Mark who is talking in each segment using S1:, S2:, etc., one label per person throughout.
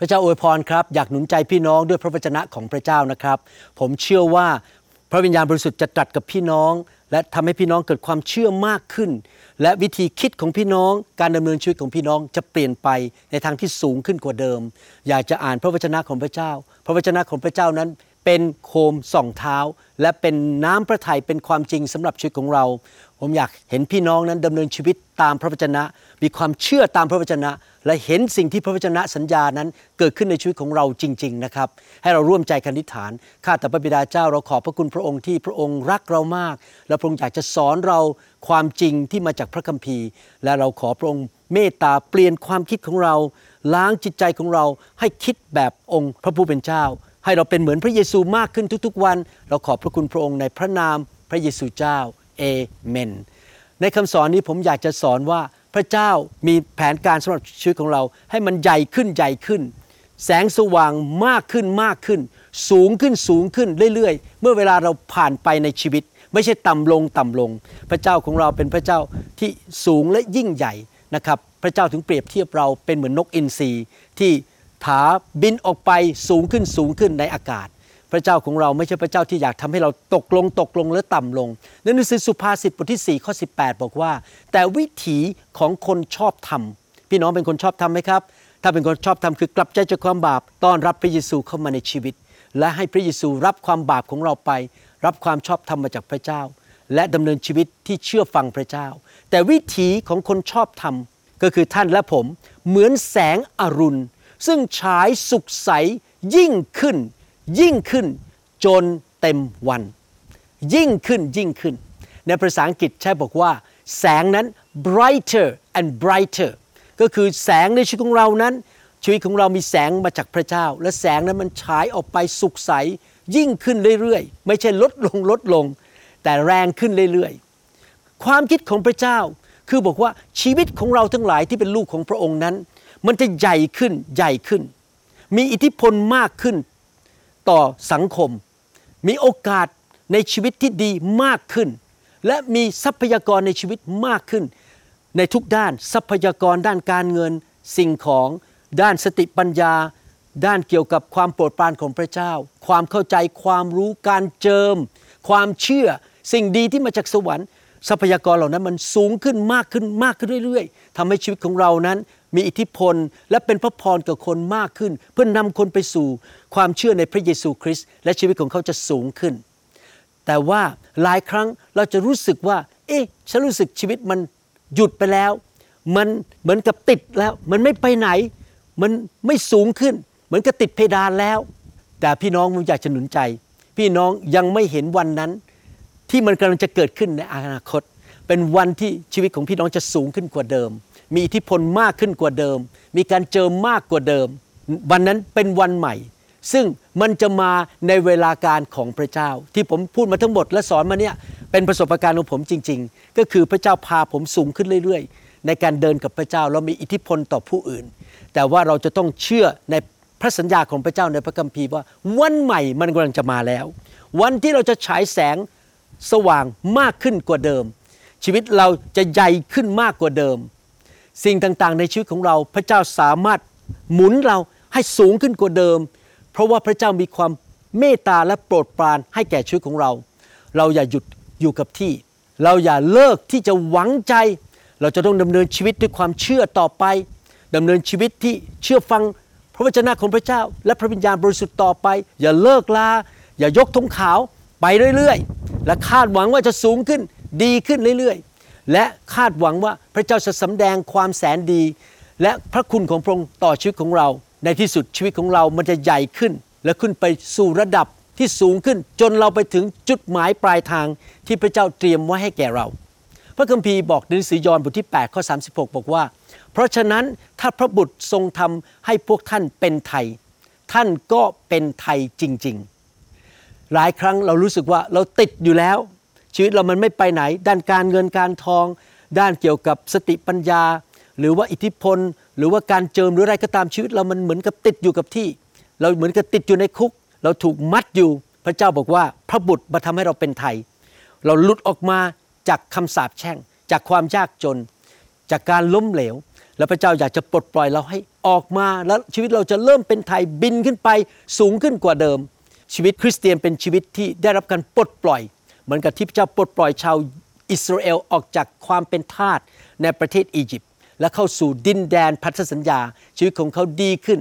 S1: พระเจ้าอวยพรครับอยากหนุนใจพี่น้องด้วยพระวจนะของพระเจ้านะครับ ผมเชื่อว่าพระวิญญาณบริสุทธิ์จะตรัสกับพี่น้อง และทำให้พี่น้องเกิดความเชื่อมากขึ้น และวิธีคิดของพี่น้องการดำเนินชีวิตของพี่น้องจะเปลี่ยนไปในทางที่สูงขึ้นกว่าเดิม อยากจะอ่านพระวจนะของพระเจ้า พระวจนะของพระเจ้านั้นเป็นโคมส่องเท้า และเป็นน้ำพระทัยเป็นความจริงสำหรับชีวิตของเรา ผมอยากเห็นพี่น้องนั้นดำเนินชีวิตตามพระวจนะ มีความเชื่อตามพระวจนะ และเห็นสิ่งที่พระวจนะสัญญานั้นเกิดขึ้นในชีวิตของเราจริง ๆ นะครับ ให้เราร่วมใจกันธิษฐาน ข้าแต่พระบิดาเจ้าเราขอบพระคุณพระองค์ที่พระองค์รักเรามาก และพระองค์อยากจะสอนเราความจริงที่มาจากพระคัมภีร์ และเราขอพระองค์เมตตาเปลี่ยนความคิดของเรา ล้างจิตใจของเราให้คิดแบบองค์พระผู้เป็นเจ้า ให้เราเป็นเหมือนพระเยซูมากขึ้นทุกๆวัน เราขอบพระคุณพระองค์ในพระนามพระเยซูเจ้า เอเมน ในคำสอนนี้ผมอยากจะสอนว่าพระเจ้ามีแผนการสำหรับชีวิตของเรา ให้มันใหญ่ขึ้นใหญ่ขึ้น แสงสว่างมากขึ้นมากขึ้น สูงขึ้นสูงขึ้นเรื่อยๆ เมื่อเวลาเราผ่านไปในชีวิต ไม่ใช่ต่ำลงต่ำลง พระเจ้าของเราเป็นพระเจ้าที่สูงและยิ่งใหญ่นะครับพระเจ้าถึงเปรียบเทียบเราเป็นเหมือนนกอินทรีที่ถาบินออกไปสูงขึ้นสูงขึ้นในอากาศ พระเจ้าของเราไม่ใช่พระเจ้าที่อยากทำให้เราตกลงตกลงและต่ำลงในหนังสือสุภาษิตบทที่4ข้อ18บอกว่า แต่วิถีของคนชอบธรรมพี่น้องเป็นคนชอบธรรมไหมครับ ถ้าเป็นคนชอบธรรมคือกลับใจจากความบาปต้อนรับพระเยซูเข้ามาในชีวิต และให้พระเยซูรับความบาปของเราไป รับความชอบธรรมมาจากพระเจ้า และดำเนินชีวิตที่เชื่อฟังพระเจ้า แต่วิถีของคนชอบธรรมก็คือท่านและผมเหมือนแสงอรุณ ซึ่งฉายสุขใสยิ่งขึ้น ยิ่งขึ้นจนเต็มวัน ยิ่งขึ้นยิ่งขึ้น ในภาษาอังกฤษใช้บอกว่า แสงนั้น brighter and brighter ก็คือแสงในชีวิตของเรานั้น ชีวิตของเรามีแสงมาจากพระเจ้า และแสงนั้นมันฉายออกไปสุขใส ยิ่งขึ้นเรื่อยๆ ไม่ใช่ลดลงลดลง แต่แรงขึ้นเรื่อยๆ ความคิดของพระเจ้าคือบอกว่าชีวิตของเราทั้งหลายที่เป็นลูกของพระองค์นั้น มันจะใหญ่ขึ้นใหญ่ขึ้น มีอิทธิพลมากขึ้น ต่อสังคม มีโอกาสในชีวิตที่ดีมากขึ้น และมีทรัพยากรในชีวิตมากขึ้น ในทุกด้านทรัพยากรด้านการเงิน สิ่งของ ด้านสติปัญญา ด้านเกี่ยวกับความโปรดปรานของพระเจ้า ความเข้าใจความรู้การเจิม ความเชื่อสิ่งดีที่มาจากสวรรค์ทรัพยากรเหล่านั้นมันสูงขึ้นมากขึ้นมากขึ้นเรื่อย ๆทำให้ชีวิตของเรานั้น มีอิทธิพล และเป็นพระพรกับคนมากขึ้น เพื่อนนำคนไปสู่ความเชื่อในพระเยซูคริสต์และชีวิตของเขาจะสูงขึ้น แต่ว่าหลายครั้งเราจะรู้สึกว่า เอ๊ะฉันรู้สึกชีวิตมันหยุดไปแล้ว มันเหมือนกับติดแล้ว มันไม่ไปไหน มันไม่สูงขึ้น เหมือนกับติดเพดานแล้ว แต่พี่น้องผมอยากจะหนุนใจ พี่น้องยังไม่เห็นวันนั้น ที่มันกำลังจะเกิดขึ้นในอนาคต เป็นวันที่ชีวิตของพี่น้องจะสูงขึ้นกว่าเดิม มีอิทธิพลมากขึ้นกว่าเดิม มีการเจอมากกว่าเดิม วันนั้นเป็นวันใหม่ ซึ่งมันจะมาในเวลาการของพระเจ้า ที่ผมพูดมาทั้งหมดและสอนมาเนี่ยเป็นประสบการณ์ของผมจริง ๆ ก็คือพระเจ้าพาผมสูงขึ้นเรื่อย ๆ ในการเดินกับพระเจ้าเรามีอิทธิพลต่อผู้อื่น แต่ว่าเราจะต้องเชื่อในพระสัญญาของพระเจ้าในพระคัมภีร์ว่าวันใหม่มันกำลังจะมาแล้ว วันที่เราจะฉายแสงสว่างมากขึ้นกว่าเดิม ชีวิตเราจะใหญ่ขึ้นมากกว่าเดิม สิ่งต่างๆ ในชีวิตของเรา พระเจ้าสามารถหมุนเราให้สูงขึ้นกว่าเดิม เพราะว่าพระเจ้ามีความเมตตาและโปรดปรานให้แก่ชีวิตของเรา เราอย่าหยุดอยู่กับที่ เราอย่าเลิกที่จะหวังใจ เราจะต้องดำเนินชีวิตด้วยความเชื่อต่อไปดำเนินชีวิตที่เชื่อฟังพระวจนะของพระเจ้า และพระวิญญาณบริสุทธิ์ต่อไป อย่าเลิกลาอย่ายกธงขาวไปเรื่อยๆ และคาดหวังว่าจะสูงขึ้นดีขึ้นเรื่อยๆ และคาดหวังว่าพระเจ้าจะสำแดงความแสนดี และพระคุณของพระองค์ต่อชีวิตของเรา ในที่สุดชีวิตของเรามันจะใหญ่ขึ้น และขึ้นไปสู่ระดับที่สูงขึ้น จนเราไปถึงจุดหมายปลายทางที่พระเจ้าเตรียมไว้ให้แก่เรา พระคัมภีร์บอกในหนังสือยอห์นบทที่8ข้อ36 บอกว่า เพราะฉะนั้นถ้าพระบุตรทรงทำให้พวกท่านเป็นไทย ท่านก็เป็นไทยจริง ๆ หลายครั้งเรารู้สึกว่าเราติดอยู่แล้ว ชีวิตเรามันไม่ไปไหน ด้านการเงินการทอง ด้านเกี่ยวกับสติปัญญา หรือว่าอิทธิพล หรือว่าการเจิมหรืออะไรก็ตามชีวิตเรามันเหมือนกับติดอยู่กับที่ เราเหมือนกับติดอยู่ในคุก เราถูกมัดอยู่พระเจ้าบอกว่าพระบุตรมาทำให้เราเป็นไทย เราหลุดออกมาจากคำสาปแช่ง จากความยากจน จากการล้มเหลว แล้วพระเจ้าอยากจะปลดปล่อยเราให้ออกมาแล้วชีวิตเราจะเริ่มเป็นไทยบินขึ้นไปสูงขึ้นกว่าเดิม ชีวิตคริสเตียนเป็นชีวิตที่ได้รับการปลดปล่อย มือนกับที่พระเจ้าปลดปล่อยชาวอิสราเอลออกจากความเป็นทาสในประเทศอียิปต์และเข้าสู่ดินแดนพันธสัญญา ชีวิตของเขาดีขึ้น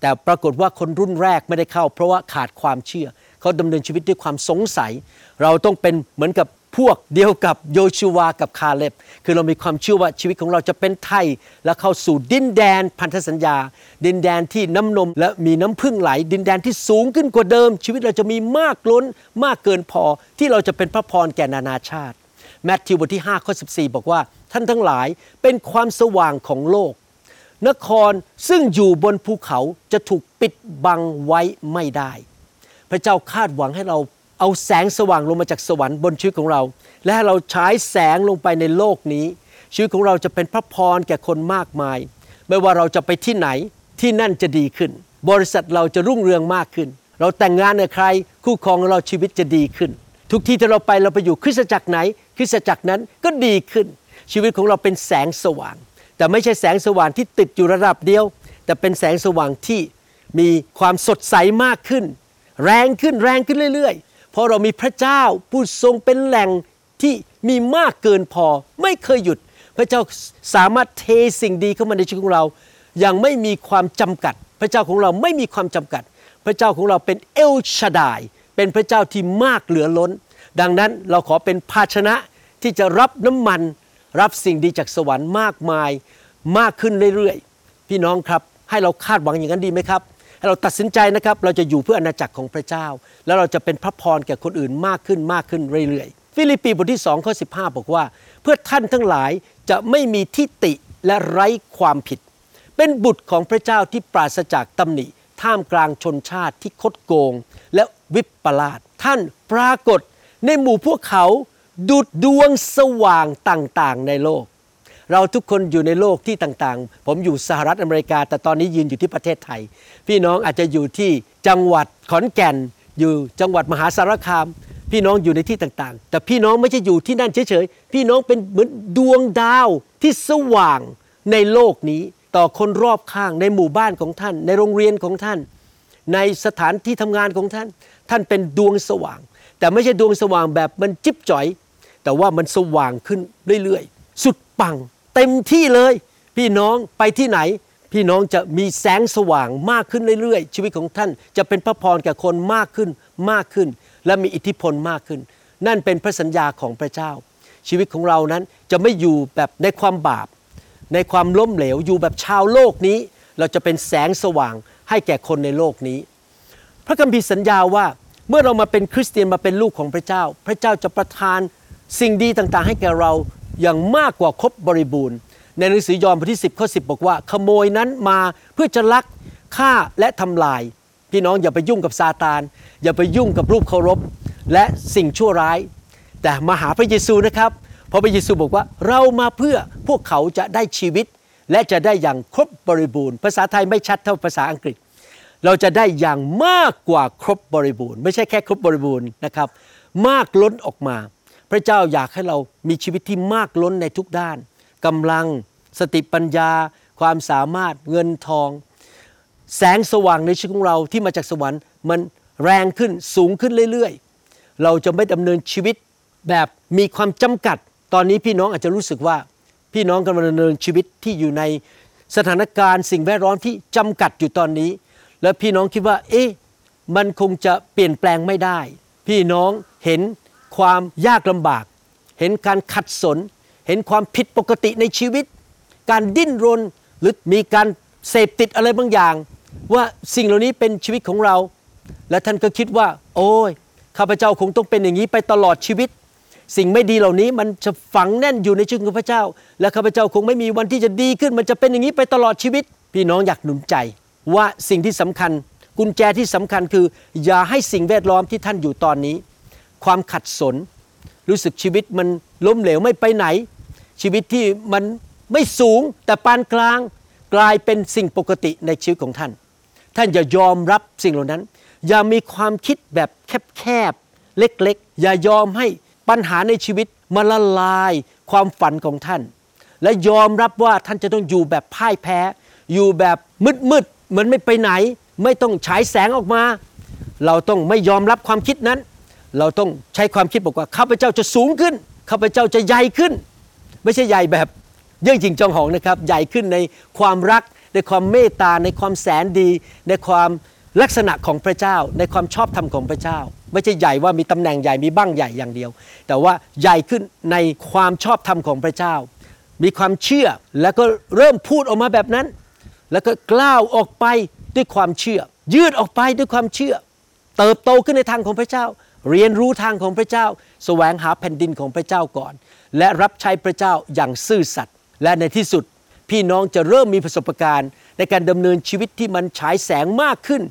S1: แต่ปรากฏว่าคนรุ่นแรกไม่ได้เข้า เพราะว่าขาดความเชื่อ เขาดำเนินชีวิตด้วยความสงสัย เราต้องเป็นเหมือนกับ พวกเดียวกับโยชูวากับคาเล็บคือเรามีความเชื่อว่าชีวิตของเราจะเป็นไทย และเข้าสู่ดินแดนพันธสัญญา ดินแดนที่น้ำนมและมีน้ำพึ่งไหล ดินแดนที่สูงขึ้นกว่าเดิม ชีวิตเราจะมีมากล้นมากเกินพอที่เราจะเป็นพระพรแก่นานาชาติแมทธิวบทที่5ข้อ14 บอกว่า ท่านทั้งหลายเป็นความสว่างของโลก นครซึ่งอยู่บนภูเขาจะถูกปิดบังไว้ไม่ได้ พระเจ้าคาดหวังให้เรา เอาแสงสว่างลงมาจากสวรรค์บนชีวิตของเรา และให้เราฉายแสงลงไปในโลกนี้ ชีวิตของเราจะเป็นพระพรแก่คนมากมาย ไม่ว่าเราจะไปที่ไหนที่นั่นจะดีขึ้น บริษัทเราจะรุ่งเรืองมากขึ้น เราแต่งงานกับใคร คู่ครองเราชีวิตจะดีขึ้น ทุกที่ที่เราไปเราไปอยู่คริสตจักรไหน คริสตจักรนั้นก็ดีขึ้น ชีวิตของเราเป็นแสงสว่าง แต่ไม่ใช่แสงสว่างที่ติดอยู่ระดับเดียว แต่เป็นแสงสว่างที่มีความสดใสมากขึ้น แรงขึ้นแรงขึ้นเรื่อยๆ เพราะเรามีพระเจ้าผู้ทรงเป็นแหล่งที่มีมากเกินพอ ไม่เคยหยุด พระเจ้าสามารถเทสิ่งดีเข้ามาในชีวิตของเรา อย่างไม่มีความจำกัด พระเจ้าของเราไม่มีความจำกัด พระเจ้าของเราเป็นเอลชาดาย เป็นพระเจ้าที่มากเหลือล้น ดังนั้นเราขอเป็นภาชนะที่จะรับน้ำมัน รับสิ่งดีจากสวรรค์มากมาย มากขึ้นเรื่อยๆ พี่น้องครับ ให้เราคาดหวังอย่างนั้นดีไหมครับ ให้เราตัดสินใจนะครับ เราจะอยู่เพื่ออาณาจักรของพระเจ้า แล้วเราจะเป็นพระพรแก่คนอื่นมากขึ้นมากขึ้นเรื่อยๆ ฟิลิปปีบทที่2ข้อ15 บอกว่า เพื่อท่านทั้งหลายจะไม่มีทิฏฐิและไร้ความผิด เป็นบุตรของพระเจ้าที่ปราศจากตำหนิ ท่ามกลางชนชาติที่คดโกง และวิปลาสท่านปรากฏในหมู่พวกเขาดุดดวงสว่างต่างๆ ในโลก เราทุกคนอยู่ในโลกที่ต่างๆ ผมอยู่สหรัฐอเมริกา แต่ตอนนี้ยืนอยู่ที่ประเทศไทย พี่น้องอาจจะอยู่ที่จังหวัดขอนแก่น อยู่จังหวัดมหาสารคาม พี่น้องอยู่ในที่ต่างๆ แต่พี่น้องไม่ใช่อยู่ที่นั่นเฉยๆ พี่น้องเป็นเหมือนดวงดาวที่สว่างในโลกนี้ต่อคนรอบข้างในหมู่บ้านของท่าน ในโรงเรียนของท่าน ในสถานที่ทำงานของท่าน ท่านเป็นดวงสว่าง แต่ไม่ใช่ดวงสว่างแบบมันจิ๊บจ่อย แต่ว่ามันสว่างขึ้นเรื่อยๆ สุดปัง เต็มที่เลย พี่น้องไปที่ไหน พี่น้องจะมีแสงสว่างมากขึ้นเรื่อยๆ ชีวิตของท่านจะเป็นพระพรแก่คนมากขึ้นมากขึ้น และมีอิทธิพลมากขึ้น นั่นเป็นพระสัญญาของพระเจ้า ชีวิตของเรานั้นจะไม่อยู่แบบในความบาป ในความล้มเหลวอยู่แบบชาวโลกนี้ เราจะเป็นแสงสว่างให้แก่คนในโลกนี้ พระคัมภีร์สัญญาว่าเมื่อเรามาเป็นคริสเตียนมาเป็นลูกของพระเจ้า พระเจ้าจะประทานสิ่งดีต่างๆ ให้แก่เรา อย่างมากกว่าครบบริบูรณ์ ในหนังสือยอห์นบทที่ 10 ข้อ 10 บอกว่า ขโมยนั้นมาเพื่อจะลักฆ่าและทำลาย พี่น้องอย่าไปยุ่งกับซาตาน อย่าไปยุ่งกับรูปเคารพ และสิ่งชั่วร้าย แต่มาหาพระเยซูนะครับ เพราะพระเยซูบอกว่าเรามาเพื่อพวกเขาจะได้ชีวิต และจะได้อย่างครบบริบูรณ์ ภาษาไทยไม่ชัดเท่าภาษาอังกฤษ เราจะได้อย่างมากกว่าครบบริบูรณ์ ไม่ใช่แค่ครบบริบูรณ์นะครับ มากล้นออกมา พระเจ้าอยากให้เรามีชีวิตที่มากล้นในทุกด้านกำลังสติปัญญา ความสามารถเงินทอง แสงสว่างในชีวิตของเราที่มาจากสวรรค์ มันแรงขึ้นสูงขึ้นเรื่อยๆ เราจะไม่ดำเนินชีวิตแบบมีความจำกัด ตอนนี้พี่น้องอาจจะรู้สึกว่า พี่น้องกำลังดำเนินชีวิตที่อยู่ในสถานการณ์สิ่งแวดล้อมที่จำกัดอยู่ตอนนี้ แล้วพี่น้องคิดว่า เอ๊ะมันคงจะเปลี่ยนแปลงไม่ได้ พี่น้องเห็น ความยากลำบาก เห็นการขัดสน เห็นความผิดปกติในชีวิต การดิ้นรนหรือมีการเสพติดอะไรบางอย่าง ว่าสิ่งเหล่านี้เป็นชีวิตของเรา และท่านก็คิดว่า โอ้ยข้าพเจ้าคงต้องเป็นอย่างนี้ไปตลอดชีวิต สิ่งไม่ดีเหล่านี้มันจะฝังแน่นอยู่ในชีวิตของพระเจ้า และข้าพเจ้าคงไม่มีวันที่จะดีขึ้น มันจะเป็นอย่างนี้ไปตลอดชีวิต พี่น้องอยากหนุนใจ ว่าสิ่งที่สำคัญ กุญแจที่สำคัญคือ อย่าให้สิ่งแวดล้อมที่ท่านอยู่ตอนนี้ ความขัดสน รู้สึกชีวิตมันล้มเหลวไม่ไปไหน ชีวิตที่มันไม่สูงแต่ปานกลางกลายเป็นสิ่งปกติในชีวิตของท่าน ท่านอย่ายอมรับสิ่งเหล่านั้น อย่ามีความคิดแบบแคบๆเล็กๆ อย่ายอมให้ปัญหาในชีวิตมาละลายความฝันของท่าน และยอมรับว่าท่านจะต้องอยู่แบบพ่ายแพ้ อยู่แบบมืดๆเหมือนไม่ไปไหน ไม่ต้องฉายแสงออกมา เราต้องไม่ยอมรับความคิดนั้น เราต้องใช้ความคิดบอกว่าข้าพเจ้าจะสูงขึ้นข้าพเจ้าจะใหญ่ขึ้น ไม่ใช่ใหญ่แบบเยื่อหยิงจองหองนะครับ ใหญ่ขึ้นในความรัก ในความเมตตาในความแสนดี ในความลักษณะของพระเจ้า ในความชอบธรรมของพระเจ้า ไม่ใช่ใหญ่ว่ามีตำแหน่งใหญ่มีบ้างใหญ่อย่างเดียว แต่ว่าใหญ่ขึ้นในความชอบธรรมของพระเจ้า มีความเชื่อแล้วก็เริ่มพูดออกมาแบบนั้น แล้วก็กล้าวออกไปด้วยความเชื่อ ยืดออกไปด้วยความเชื่อ เติบโตขึ้นในทางของพระเจ้า เรียนรู้ทางของพระเจ้าแสวงหาแผ่นดินของพระเจ้าก่อน และรับใช้พระเจ้าอย่างซื่อสัตย์และในที่สุดพี่น้องจะเริ่มมีประสบการณ์ ในการดำเนินชีวิตที่มันฉายแสงมากขึ้น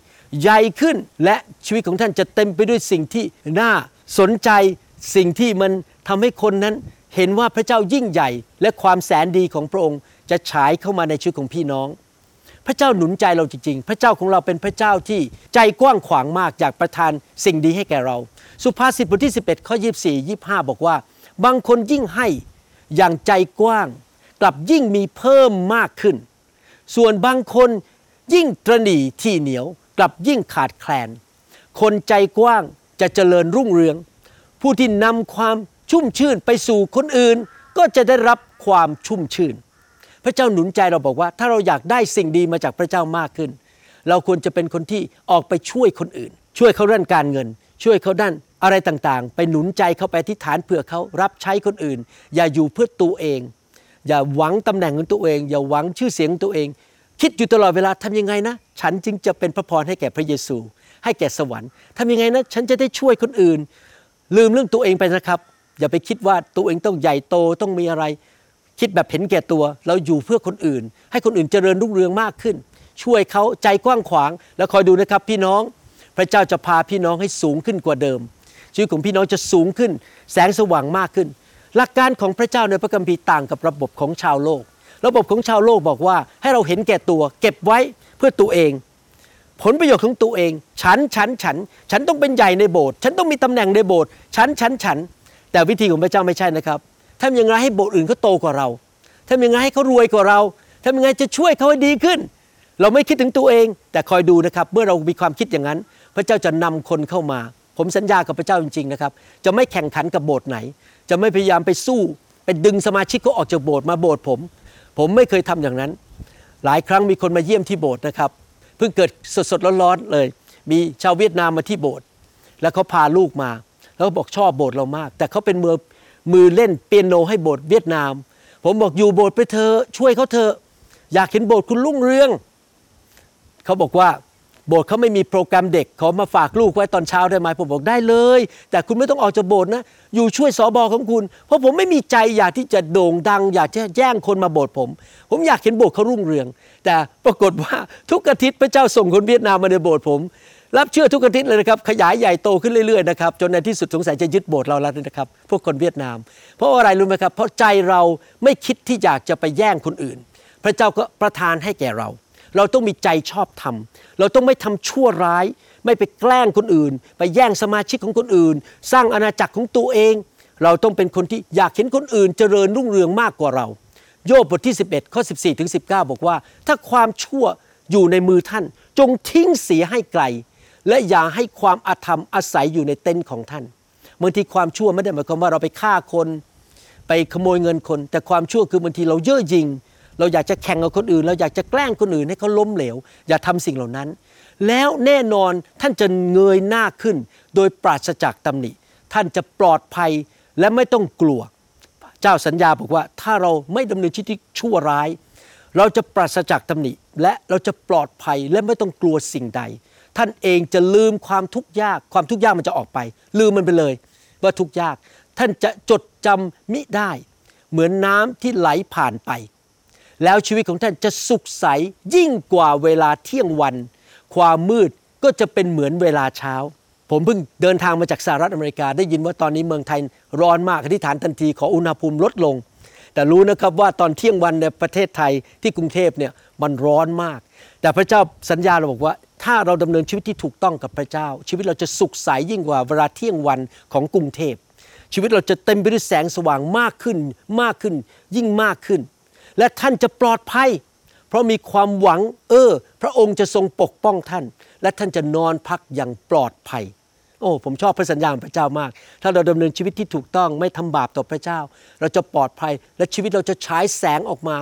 S1: ใหญ่ขึ้นและชีวิตของท่านจะเต็มไปด้วยสิ่งที่น่าสนใจสิ่งที่มันทำให้คนนั้นเห็นว่าพระเจ้ายิ่งใหญ่ และความแสนดีของพระองค์จะฉายเข้ามาในชีวิตของพี่น้อง พระเจ้าหนุนใจเราจริงๆ พระเจ้าของเราเป็นพระเจ้าที่ใจกว้างขวางมากอยากประทานสิ่งดีให้แก่เรา สุภาษิตบทที่ 11ข้อ24 25 บอกว่า บางคนยิ่งให้อย่างใจกว้าง กลับยิ่งมีเพิ่มมากขึ้น ส่วนบางคนยิ่งตรณีที่เหนียว กลับยิ่งขาดแคลน คนใจกว้างจะเจริญรุ่งเรือง ผู้ที่นำความชุ่มชื่นไปสู่คนอื่น ก็จะได้รับความชุ่มชื่น พระเจ้าหนุนใจเราบอกว่า ถ้าเราอยากได้สิ่งดีมาจากพระเจ้ามากขึ้น เราควรจะเป็นคนที่ออกไปช่วยคนอื่น ช่วยเขาด้านการเงิน ช่วยเขาด้าน อะไรต่างๆ ไปหนุนใจเขาไปที่ฐานเผื่อเขารับใช้คนอื่น อย่าอยู่เพื่อตัวเอง อย่าหวังตำแหน่งของตัวเอง อย่าหวังชื่อเสียงของตัวเอง คิดอยู่ตลอดเวลาทำยังไงนะ ฉันจึงจะเป็นพระพรให้แก่พระเยซู ให้แก่สวรรค์ทำยังไงนะ ฉันจะได้ช่วยคนอื่น ลืมเรื่องตัวเองไปนะครับ อย่าไปคิดว่าตัวเองต้องใหญ่โตต้องมีอะไร คิดแบบเห็นแก่ตัว เราอยู่เพื่อคนอื่น ให้คนอื่นเจริญรุ่งเรืองมากขึ้น ช่วยเขาใจกว้างขวาง แล้วคอยดูนะครับพี่น้อง พระเจ้าจะพาพี่น้องให้สูงขึ้นกว่าเดิม ชีวิตของพี่น้องจะสูงขึ้น แสงสว่างมากขึ้น หลักการของพระเจ้าในพระคัมภีร์ต่างกับระบบของชาวโลก ระบบของชาวโลกบอกว่า ให้เราเห็นแก่ตัว เก็บไว้เพื่อตัวเอง ผลประโยชน์ของตัวเอง ฉันฉันฉัน ฉันต้องเป็นใหญ่ในโบสถ์ฉันต้องมีตำแหน่งในโบสถ์ฉันฉันฉัน แต่วิธีของพระเจ้าไม่ใช่นะครับทำยังไงให้โบสถ์อื่นเขาโตกว่าเราทำยังไงให้เขารวยกว่าเราทำยังไงจะช่วยเขาให้ดีขึ้น เราไม่คิดถึงตัวเอง แต่คอยดูนะครับ เมื่อเรามีความคิดอย่างนั้น พระเจ้าจะนำคนเข้ามา ผมสัญญากับพระเจ้าจริงๆนะครับ จะไม่แข่งขันกับโบสถ์ไหน จะไม่พยายามไปสู้ไปดึงสมาชิกเขาออกจากโบสถ์มาโบสถ์ผม ผมไม่เคยทำอย่างนั้น หลายครั้งมีคนมาเยี่ยมที่โบสถ์นะครับเพิ่งเกิดสดๆร้อนๆเลย มีชาวเวียดนามมาที่โบสถ์แล้วเขาพาลูกมา แล้วก็บอกชอบโบสถ์เรามาก แต่เขาเป็นมือมือเล่นเปียโนให้โบสถ์เวียดนาม ผมบอกอยู่โบสถ์ไปเธอช่วยเขาเธออยากเห็นโบสถ์คุณรุ่งเรืองเขาบอกว่า โบสถ์เขาไม่มีโปรแกรมเด็กขามาฝากลูกไว้ตอนเช้าได้ไหมผมบอกได้เลย แต่คุณไม่ต้องออกจากโบสถ์นะ อยู่ช่วยสอบอของคุณ เพราะผมไม่มีใจอยากที่จะโด่งดัง อยากจะแย่งคนมาโบสถ์ผม ผมอยากเห็นโบสถ์เขารุ่งเรือง แต่ปรากฏว่าทุกอาทิตย์พระเจ้าส่งคนเวียดนามมาในโบสถ์ผม รับเชื่อทุกอาทิตย์เลยนะครับขยายใหญ่โตขึ้นเรื่อยๆนะครับจนในที่สุดสงสัยจะยึดโบสถ์เราแล้วนะครับ พวกคนเวียดนาม เพราะอะไรรู้ไหมครับ เพราะใจเราไม่คิดที่อยากจะไปแย่งคนอื่น พระเจ้าก็ประทานให้แก่เรา เราต้องมีใจชอบธรรม เราต้องไม่ทำชั่วร้าย ไม่ไปแกล้งคนอื่น ไปแย่งสมาชิกของคนอื่น สร้างอาณาจักรของตัวเอง เราต้องเป็นคนที่อยากเห็นคนอื่น เจริญรุ่งเรืองมากกว่าเรา โยบบทที่ 11ข้อ14ถึง19 บอกว่า ถ้าความชั่วอยู่ในมือท่าน จงทิ้งเสียให้ไกล และอย่าให้ความอาธรรมอาศัยอยู่ในเต็นท์ของท่านบางทีความชั่วไม่ได้หมายความว่าเราไปฆ่าคน ไปขโมยเงินคน แต่ความชั่วคือบางทีเราเย่อหยิ่ง เราอยากจะแข่งกับคนอื่น เราอยากจะแกล้งคนอื่นให้เขาล้มเหลว อย่าทำสิ่งเหล่านั้น แล้วแน่นอนท่านจะเงยหน้าขึ้น โดยปราศจากตำหนิ ท่านจะปลอดภัยและไม่ต้องกลัว เจ้าสัญญาบอกว่าถ้าเราไม่ดำเนินชีวิตที่ชั่วร้าย เราจะปราศจากตำหนิ และเราจะปลอดภัยและไม่ต้องกลัวสิ่งใด ท่านเองจะลืมความทุกข์ยาก ความทุกข์ยากมันจะออกไป ลืมมันไปเลย ว่าทุกข์ยาก ท่านจะจดจำมิได้ เหมือนน้ำที่ไหลผ่านไป แล้วชีวิตของท่านจะสุขใสยิ่งกว่าเวลาเที่ยงวัน ความมืดก็จะเป็นเหมือนเวลาเช้า ผมเพิ่งเดินทางมาจากสหรัฐอเมริกา ได้ยินว่าตอนนี้เมืองไทยร้อนมากอธิษฐานทันทีขออุณหภูมิลดลง แต่รู้นะครับว่าตอนเที่ยงวันในประเทศไทยที่กรุงเทพเนี่ยมันร้อนมาก แต่พระเจ้าสัญญาเราบอกว่าถ้าเราดำเนินชีวิตที่ถูกต้องกับพระเจ้า ชีวิตเราจะสุขใสยิ่งกว่าเวลาเที่ยงวันของกรุงเทพชีวิตเราจะเต็มไปด้วยแสงสว่างมากขึ้นมากขึ้นยิ่งมากขึ้น และท่านจะปลอดภัย เพราะมีความหวัง เออ พระองค์จะทรงปกป้องท่าน และท่านจะนอนพักอย่างปลอดภัย โอ้ผมชอบพระสัญญาของพระเจ้ามาก ถ้าเราดำเนินชีวิตที่ถูกต้องไม่ทำบาปต่อพระเจ้า เราจะปลอดภัย และชีวิตเราจะฉายแสงออกมา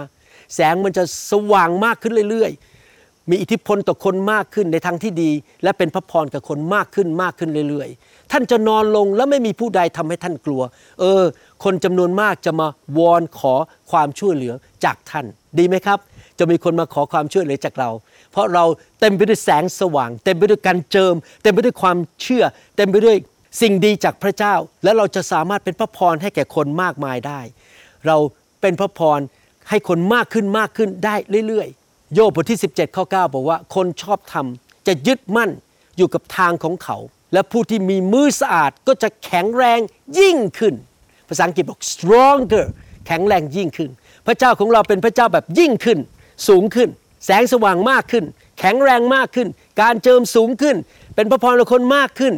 S1: แสงมันจะสว่างมากขึ้นเรื่อยๆ มีอิทธิพลต่อคนมากขึ้นในทางที่ดี และเป็นพระพรกับคนมากขึ้นมากขึ้นเรื่อยๆ ท่านจะนอนลงแล้วไม่มีผู้ใดทำให้ท่านกลัว เออ คนจำนวนมากจะมาวอนขอความช่วยเหลือ จากท่าน ดีไหมครับ จะมีคนมาขอความช่วยเหลือจากเรา เพราะเราเต็มไปด้วยแสงสว่าง เต็มไปด้วยการเจิม เต็มไปด้วยความเชื่อ เต็มไปด้วยสิ่งดีจากพระเจ้า และเราจะสามารถเป็นพระพรให้แก่คนมากมายได้ เราเป็นพระพรให้คนมากขึ้นมากขึ้นได้เรื่อยๆ โยบบทที่ 17ข้อ9บอกว่าคนชอบธรรมจะยึดมั่นอยู่กับทางของเขา และผู้ที่มีมือสะอาดก็จะแข็งแรงยิ่งขึ้น ภาษาอังกฤษบอก stronger แข็งแรงยิ่งขึ้น พระเจ้าของเราเป็นพระเจ้าแบบยิ่งขึ้น สูงขึ้น แสงสว่างมากขึ้น แข็งแรงมากขึ้น การเจิมสูงขึ้น เป็นพระพรคนมากขึ้น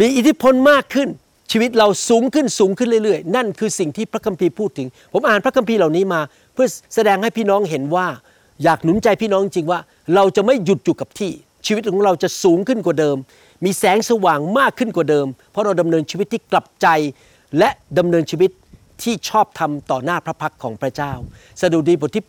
S1: มีอิทธิพลมากขึ้น ชีวิตเราสูงขึ้นสูงขึ้นเรื่อยๆ นั่นคือสิ่งที่พระคัมภีร์พูดถึง ผมอ่านพระคัมภีร์เหล่านี้มา เพื่อแสดงให้พี่น้องเห็นว่า อยากหนุนใจพี่น้องจริงว่า เราจะไม่หยุดอยู่กับที่ ชีวิตของเราจะสูงขึ้นกว่าเดิม มีแสงสว่างมากขึ้นกว่าเดิม เพราะเราดำเนินชีวิตที่กลับใจและดำเนินชีวิต ที่ชอบทำต่อหน้าพระพักของพระเจ้า สดุดีบทที่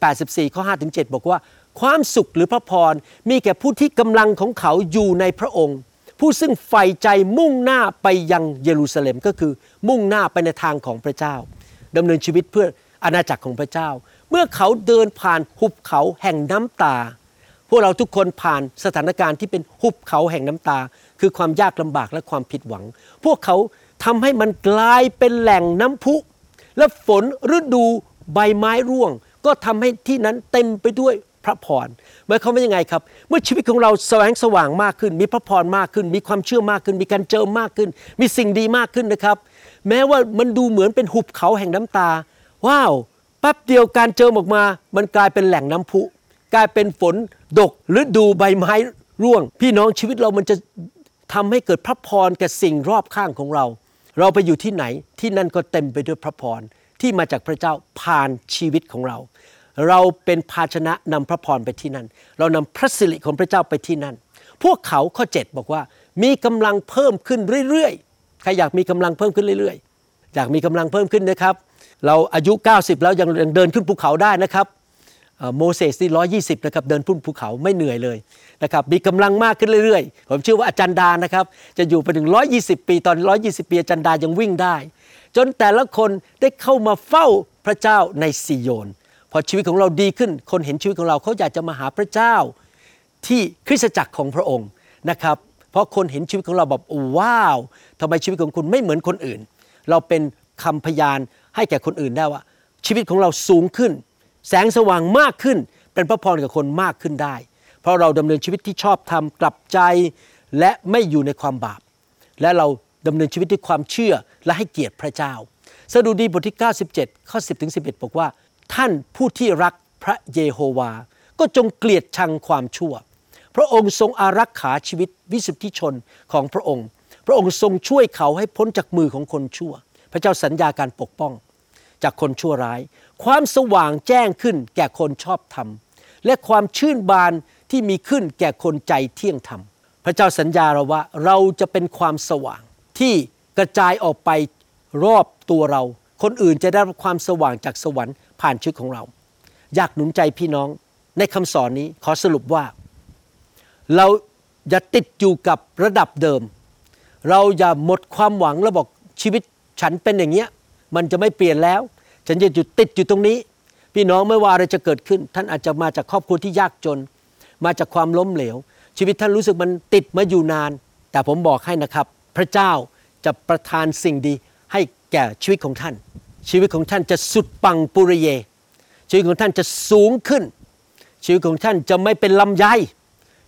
S1: 84 ข้อ5ถึง7บอกว่า ความสุขหรือพระพรมีแก่ผู้ที่กำลังของเขาอยู่ในพระองค์ ผู้ซึ่งใฝ่ใจมุ่งหน้าไปยังเยรูซาเล็มก็คือ มุ่งหน้าไปในทางของพระเจ้าดำเนินชีวิตเพื่ออาณาจักรของพระเจ้า เมื่อเขาเดินผ่านหุบเขาแห่งน้ำตา พวกเราทุกคนผ่านสถานการณ์ที่เป็นหุบเขาแห่งน้ำตา คือความยากลำบากและความผิดหวัง พวกเขาทำให้มันกลายเป็นแหล่งน้ำพุ และฝนฤดูใบไม้ร่วง ก็ทำให้ที่นั้นเต็มไปด้วยพระพรหมายความว่ายังไงครับ เมื่อชีวิตของเราแสวงสว่างมากขึ้น มีพระพรมากขึ้น มีความเชื่อมากขึ้น มีการเจิมมากขึ้น มีสิ่งดีมากขึ้นนะครับ แม้ว่ามันดูเหมือนเป็นหุบเขาแห่งน้ำตา ว้าวแป๊บเดียวการเจิมออกมา มันกลายเป็นแหล่งน้ำพุ กลายเป็นฝนดกฤดูใบไม้ร่วง พี่น้องชีวิตเรามันจะทำให้เกิดพระพรแก่สิ่งรอบข้างของเรา เราไปอยู่ที่ไหนที่นั่นก็เต็มไปด้วยพระพรที่มาจากพระเจ้าผ่านชีวิตของเรา เราเป็นภาชนะนำพระพรไปที่นั่น เรานำพระสิริของพระเจ้าไปที่นั่น พวกเขาข้อ7บอกว่า มีกำลังเพิ่มขึ้นเรื่อยๆ ใครอยากมีกำลังเพิ่มขึ้นเรื่อยๆ อยากมีกำลังเพิ่มขึ้นนะครับ เราอายุ 90 แล้วยังเดินขึ้นภูเขาได้นะครับ โมเสสนี่ร้อยี่สิบนะครับเดินพุ่นภูเขาไม่เหนื่อยเลยนะครับมีกำลังมากขึ้นเรื่อยๆ ผมเชื่อว่าอาจารย์ดานะครับจะอยู่ไปถึง120ปีตอน120ปีอาจารย์ดายังวิ่งได้ จนแต่ละคนได้เข้ามาเฝ้าพระเจ้าในซีโยน พอชีวิตของเราดีขึ้น คนเห็นชีวิตของเราเขาอยากจะมาหาพระเจ้า ที่คริสตจักรของพระองค์นะครับเพราะคนเห็นชีวิตของเราแบบว้าวทำไมชีวิตของคุณไม่เหมือนคนอื่น เราเป็นคำพยานให้แก่คนอื่นได้ว่า ชีวิตของเราสูงขึ้น แสงสว่างมากขึ้น เป็นพระพรกับคนมากขึ้นได้ เพราะเราดำเนินชีวิตที่ชอบทำกลับใจและไม่อยู่ในความบาป และเราดำเนินชีวิตด้วยความเชื่อและให้เกียรติพระเจ้า สดุดีบทที่ 97 ข้อ 10ถึง11 บอกว่า ท่านผู้ที่รักพระเยโฮวา ก็จงเกลียดชังความชั่ว พระองค์ทรงอารักขาชีวิตวิสุทธิชนของพระองค์ พระองค์ทรงช่วยเขาให้พ้นจากมือของคนชั่ว พระเจ้าสัญญาการปกป้อง จากคนชั่วร้าย ความสว่างแจ้งขึ้นแก่คนชอบธรรม และความชื่นบานที่มีขึ้นแก่คนใจเที่ยงธรรม พระเจ้าสัญญาเราว่าเราจะเป็นความสว่างที่กระจายออกไปรอบตัวเรา คนอื่นจะได้รับความสว่างจากสวรรค์ผ่านชีวิตของเรา อยากหนุนใจพี่น้องในคำสอนนี้ขอสรุปว่า เราอย่าติดอยู่กับระดับเดิม เราอย่าหมดความหวังแล้วบอกชีวิตฉันเป็นอย่างเงี้ยมันจะไม่เปลี่ยนแล้ว ฉันจะอยู่ติดอยู่ตรงนี้ พี่น้องไม่ว่าอะไรจะเกิดขึ้น ท่านอาจจะมาจากครอบครัวที่ยากจน มาจากความล้มเหลว ชีวิตท่านรู้สึกมันติดมาอยู่นาน แต่ผมบอกให้นะครับ พระเจ้าจะประทานสิ่งดีให้แก่ชีวิตของท่าน ชีวิตของท่านจะสุดปังปุริเย ชีวิตของท่านจะสูงขึ้น ชีวิตของท่านจะไม่เป็นลำไย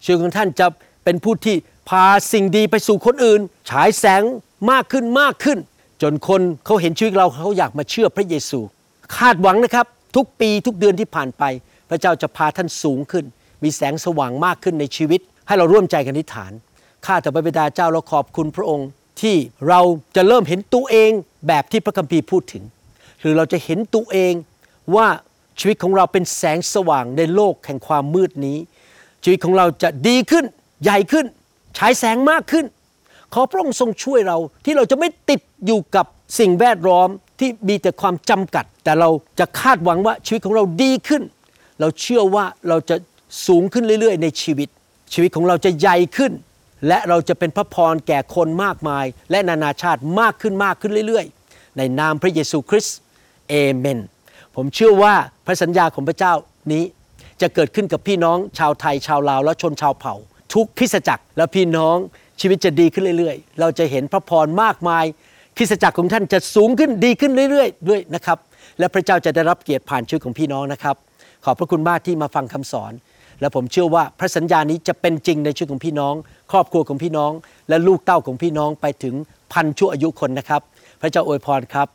S1: ชีวิตของท่านจะเป็นผู้ที่พาสิ่งดีไปสู่คนอื่น ฉายแสงมากขึ้นมากขึ้น จนคนเขาเห็นชีวิตเราเขาอยากมาเชื่อพระเยซู คาดหวังนะครับ ทุกปีทุกเดือนที่ผ่านไป พระเจ้าจะพาท่านสูงขึ้น มีแสงสว่างมากขึ้นในชีวิต ให้เราร่วมใจกันอธิษฐานข้าแต่พระบิดาเจ้าเราขอบคุณพระองค์ ที่เราจะเริ่มเห็นตัวเองแบบที่พระคัมภีร์พูดถึง หรือเราจะเห็นตัวเองว่าชีวิตของเราเป็นแสงสว่างในโลกแห่งความมืดนี้ ชีวิตของเราจะดีขึ้นใหญ่ขึ้นฉายแสงมากขึ้น ขอพระองค์ทรงช่วยเราที่เราจะไม่ติดอยู่กับสิ่งแวดล้อมที่มีแต่ความจำกัด แต่เราจะคาดหวังว่าชีวิตของเราดีขึ้น เราเชื่อว่าเราจะสูงขึ้นเรื่อยๆ ในชีวิต ชีวิตของเราจะใหญ่ขึ้น และเราจะเป็นพระพรแก่คนมากมาย และนานาชาติมากขึ้นมากขึ้นเรื่อยๆ ในนามพระเยซูคริสต์เอเมนผมเชื่อว่าพระสัญญาของพระเจ้านี้จะเกิดขึ้นกับพี่น้องชาวไทยชาวลาวและชนชาวเผ่า ทุกคริสจักรและพี่น้อง ชีวิตจะดีขึ้นเรื่อยๆ เราจะเห็นพระพรมากมายคริสตจักรของท่านจะสูงขึ้นดีขึ้นเรื่อยๆด้วยนะครับ และพระเจ้าจะได้รับเกียรติผ่านชีวิตของพี่น้องนะครับ ขอบพระคุณมากที่มาฟังคำสอน และผมเชื่อว่าพระสัญญานี้จะเป็นจริงในชีวิตของพี่น้อง ครอบครัวของพี่น้อง และลูกเต้าของพี่น้องไปถึงพันชั่วอายุคนนะครับ พระเจ้าอวยพรครับ